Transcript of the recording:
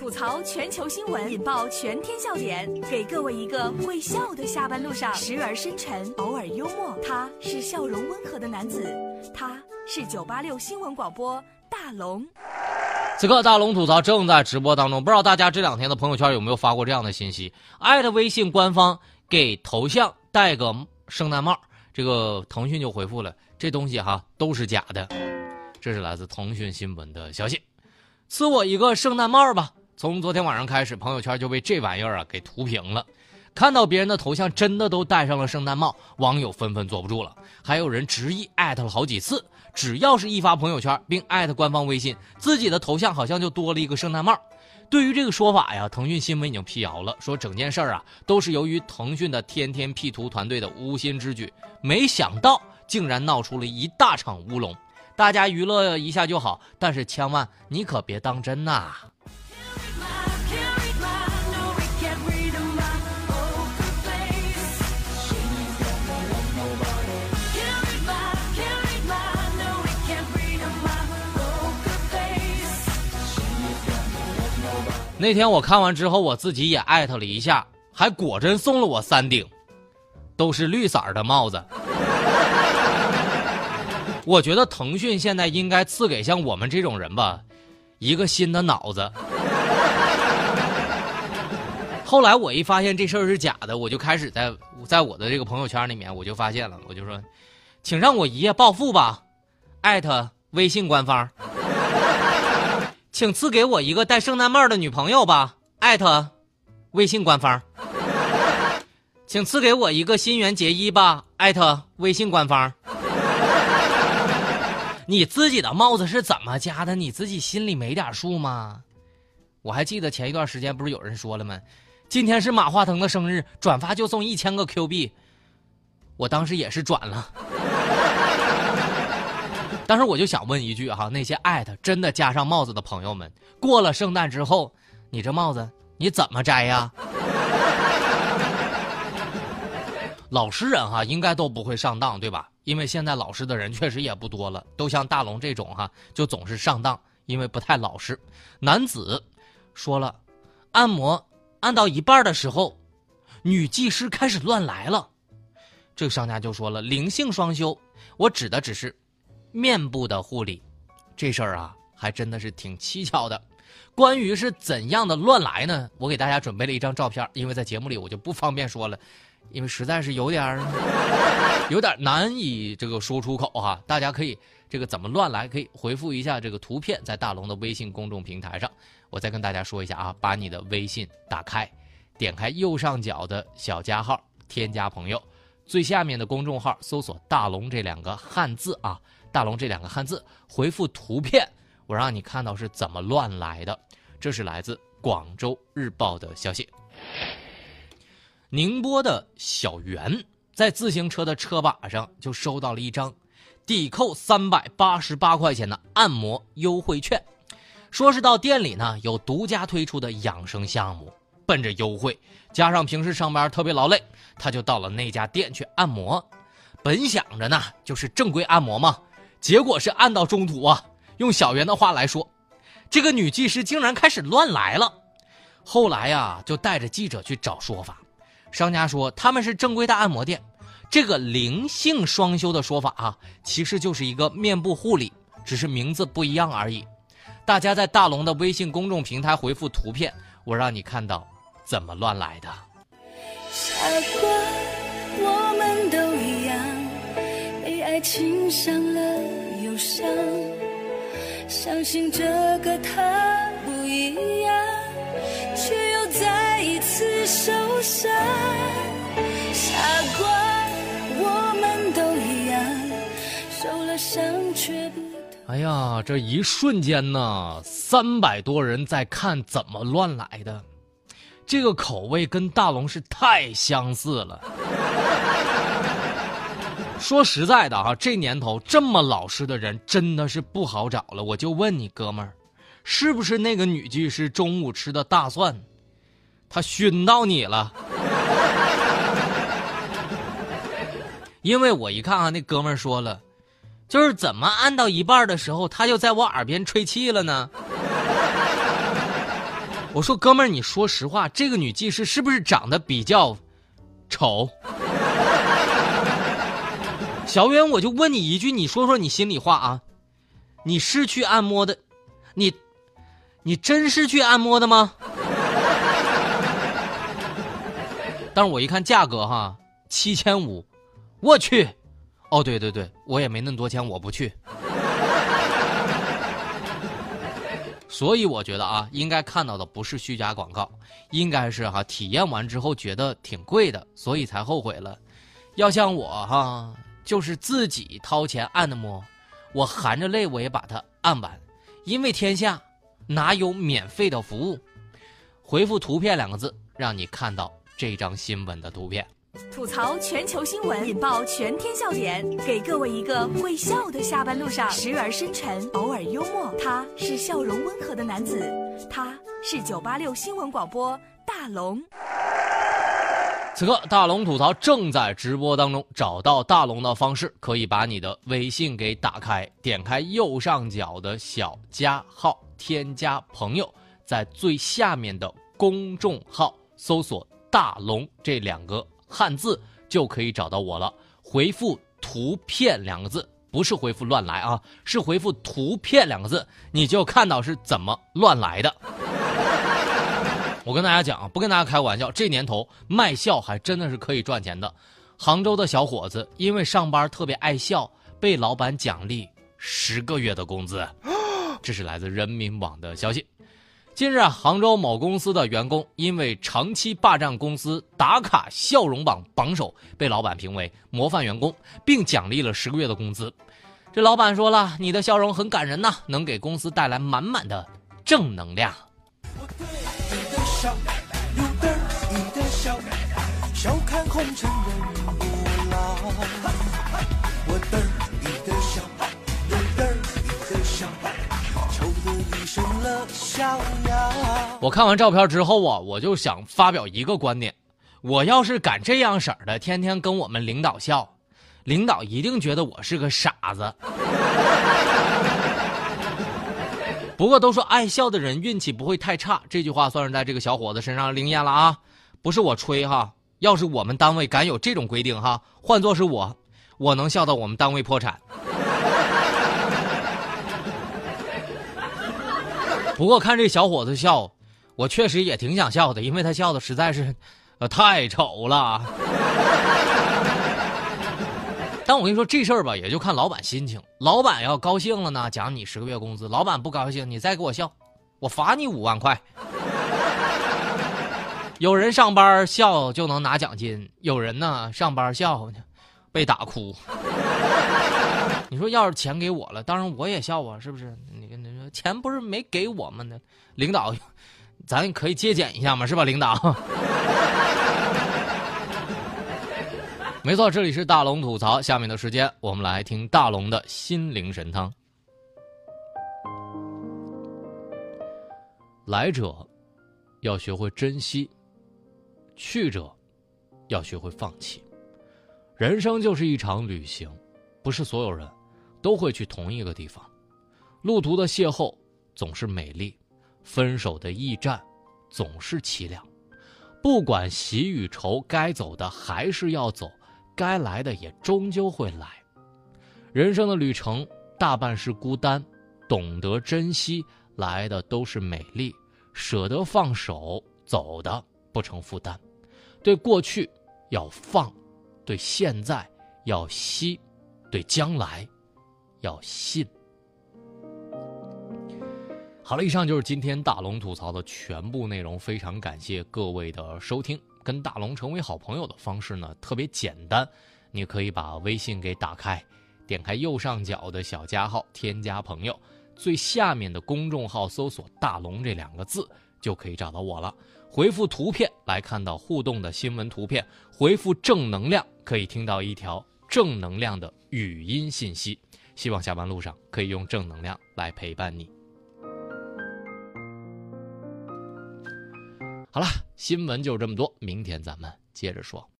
吐槽全球新闻，引爆全天笑点，给各位一个会笑的下班路上，时而深沉，偶尔幽默。他是笑容温和的男子，他是九八六新闻广播大龙。此刻大龙吐槽正在直播当中，不知道大家这两天的朋友圈有没有发过这样的信息？艾特微信官方给头像戴个圣诞帽，这个腾讯就回复了，这东西哈都是假的。这是来自腾讯新闻的消息，赐我一个圣诞帽吧。从昨天晚上开始，朋友圈就被这玩意儿啊给涂屏了。看到别人的头像真的都戴上了圣诞帽，网友纷纷坐不住了，还有人执意艾特了好几次。只要是一发朋友圈并艾特官方微信，自己的头像好像就多了一个圣诞帽。对于这个说法呀，腾讯新闻已经辟谣了，说整件事儿啊都是由于腾讯的天天 P 图团队的无心之举，没想到竟然闹出了一大场乌龙。大家娱乐一下就好，但是千万你可别当真呐。那天我看完之后，我自己也艾特了一下，还果真送了我三顶，都是绿色的帽子。我觉得腾讯现在应该赐给像我们这种人吧，一个新的脑子。后来我一发现这事儿是假的，我就开始在在我的这个朋友圈里面，我就发现了，我就说，请让我一夜暴富吧，艾特微信官方。请赐给我一个戴圣诞帽的女朋友吧，艾特微信官方。请赐给我一个新垣结衣吧，艾特微信官方。你自己的帽子是怎么加的？你自己心里没点数吗？我还记得前一段时间不是有人说了吗？今天是马化腾的生日，转发就送一千个 Q 币。我当时也是转了。当时我就想问一句哈，那些艾特真的加上帽子的朋友们，过了圣诞之后，你这帽子你怎么摘呀？老实人哈，应该都不会上当，对吧？因为现在老实的人确实也不多了，都像大龙这种哈，就总是上当，因为不太老实。男子说了，按摩按到一半的时候，女技师开始乱来了，这个商家就说了，灵性双修，我指的只是。面部的护理，这事儿啊，还真的是挺蹊跷的。关于是怎样的乱来呢？我给大家准备了一张照片，因为在节目里我就不方便说了，因为实在是有点儿，有点难以这个说出口哈。大家可以这个怎么乱来，可以回复一下这个图片，在大龙的微信公众平台上。我再跟大家说一下啊，把你的微信打开，点开右上角的小加号，添加朋友，最下面的公众号搜索“大龙”这两个汉字啊。大龙这两个汉字回复图片，我让你看到是怎么乱来的。这是来自广州日报的消息。宁波的小袁在自行车的车把上就收到了一张抵扣三百八十八块钱的按摩优惠券，说是到店里呢有独家推出的养生项目，奔着优惠加上平时上班特别劳累，他就到了那家店去按摩。本想着呢就是正规按摩嘛。结果是按到中途啊，用小袁的话来说，这个女技师竟然开始乱来了。后来呀，就带着记者去找说法。商家说他们是正规的按摩店，这个灵性双修的说法啊，其实就是一个面部护理，只是名字不一样而已。大家在大龙的微信公众平台回复图片，我让你看到怎么乱来的。傻瓜我们都一样，被爱情伤了。伤，相信这个他不一样，却又再一次受伤。傻瓜，我们都一样，受了伤却不哎呀，这一瞬间呢，三百多人在看，怎么乱来的？这个口味跟大龙是太相似了。说实在的哈，这年头这么老实的人真的是不好找了。我就问你哥们儿，是不是那个女技师中午吃的大蒜，她熏到你了？因为我一看啊，那哥们儿说了，就是怎么按到一半的时候，他就在我耳边吹气了呢？我说哥们儿，你说实话，这个女技师是不是长得比较丑？小远，我就问你一句，你说说你心里话啊，你是去按摩的，你，你真是去按摩的吗？但是我一看价格哈，七千五，我去，哦对对对，我也没那么多钱，我不去。所以我觉得啊，应该看到的不是虚假广告，应该是哈体验完之后觉得挺贵的，所以才后悔了。要像我哈，就是自己掏钱按的摩，我含着泪我也把它按完，因为天下哪有免费的服务？回复“图片”两个字，让你看到这张新闻的图片。吐槽全球新闻，引爆全天笑点，给各位一个会笑的下班路上，时而深沉，偶尔幽默。他是笑容温和的男子，他是九八六新闻广播大龙。此刻，大龙吐槽正在直播当中。找到大龙的方式，可以把你的微信给打开，点开右上角的小加号，添加朋友，在最下面的公众号搜索“大龙”这两个。汉字就可以找到我了。回复“图片”两个字，不是回复“乱来”啊，是回复“图片”两个字，你就看到是怎么乱来的。我跟大家讲啊，不跟大家开玩笑，这年头卖笑还真的是可以赚钱的。杭州的小伙子因为上班特别爱笑，被老板奖励十个月的工资。这是来自人民网的消息。近日啊，杭州某公司的员工因为长期霸占公司打卡笑容榜榜首，被老板评为模范员工，并奖励了十个月的工资。这老板说了：“你的笑容很感人呐，能给公司带来满满的正能量。”我对你的笑，有得意的笑，笑看红尘人不老。我，看完照片之后啊，我就想发表一个观点：我要是敢这样式儿的，天天跟我们领导笑，领导一定觉得我是个傻子。不过都说爱笑的人运气不会太差，这句话算是在这个小伙子身上灵验了啊！不是我吹哈，要是我们单位敢有这种规定哈，换做是我，我能笑到我们单位破产。不过看这小伙子笑，我确实也挺想笑的，因为他笑的实在是，呃，太丑了。但我跟你说这事儿吧，也就看老板心情。老板要高兴了呢，奖你十个月工资；老板不高兴，你再给我笑，我罚你五万块。有人上班笑就能拿奖金，有人呢上班笑被打哭。你说要是钱给我了，当然我也笑啊，是不是？你跟你说钱不是没给我们的，领导，咱可以借鉴一下嘛，是吧，领导？没错，这里是大龙吐槽。下面的时间，我们来听大龙的心灵神汤。来者要学会珍惜，去者要学会放弃。人生就是一场旅行，不是所有人都会去同一个地方。路途的邂逅总是美丽，分手的驿站总是凄凉。不管喜与愁，该走的还是要走。该来的也终究会来，人生的旅程大半是孤单，懂得珍惜来的都是美丽，舍得放手走的不成负担，对过去要放，对现在要惜，对将来要信。好了，以上就是今天大龙吐槽的全部内容，非常感谢各位的收听。跟大龙成为好朋友的方式呢，特别简单，你可以把微信给打开，点开右上角的小加号，添加朋友，最下面的公众号搜索“大龙”这两个字，就可以找到我了。回复图片来看到互动的新闻图片，回复正能量可以听到一条正能量的语音信息。希望下班路上可以用正能量来陪伴你。好了，新闻就这么多，明天咱们接着说。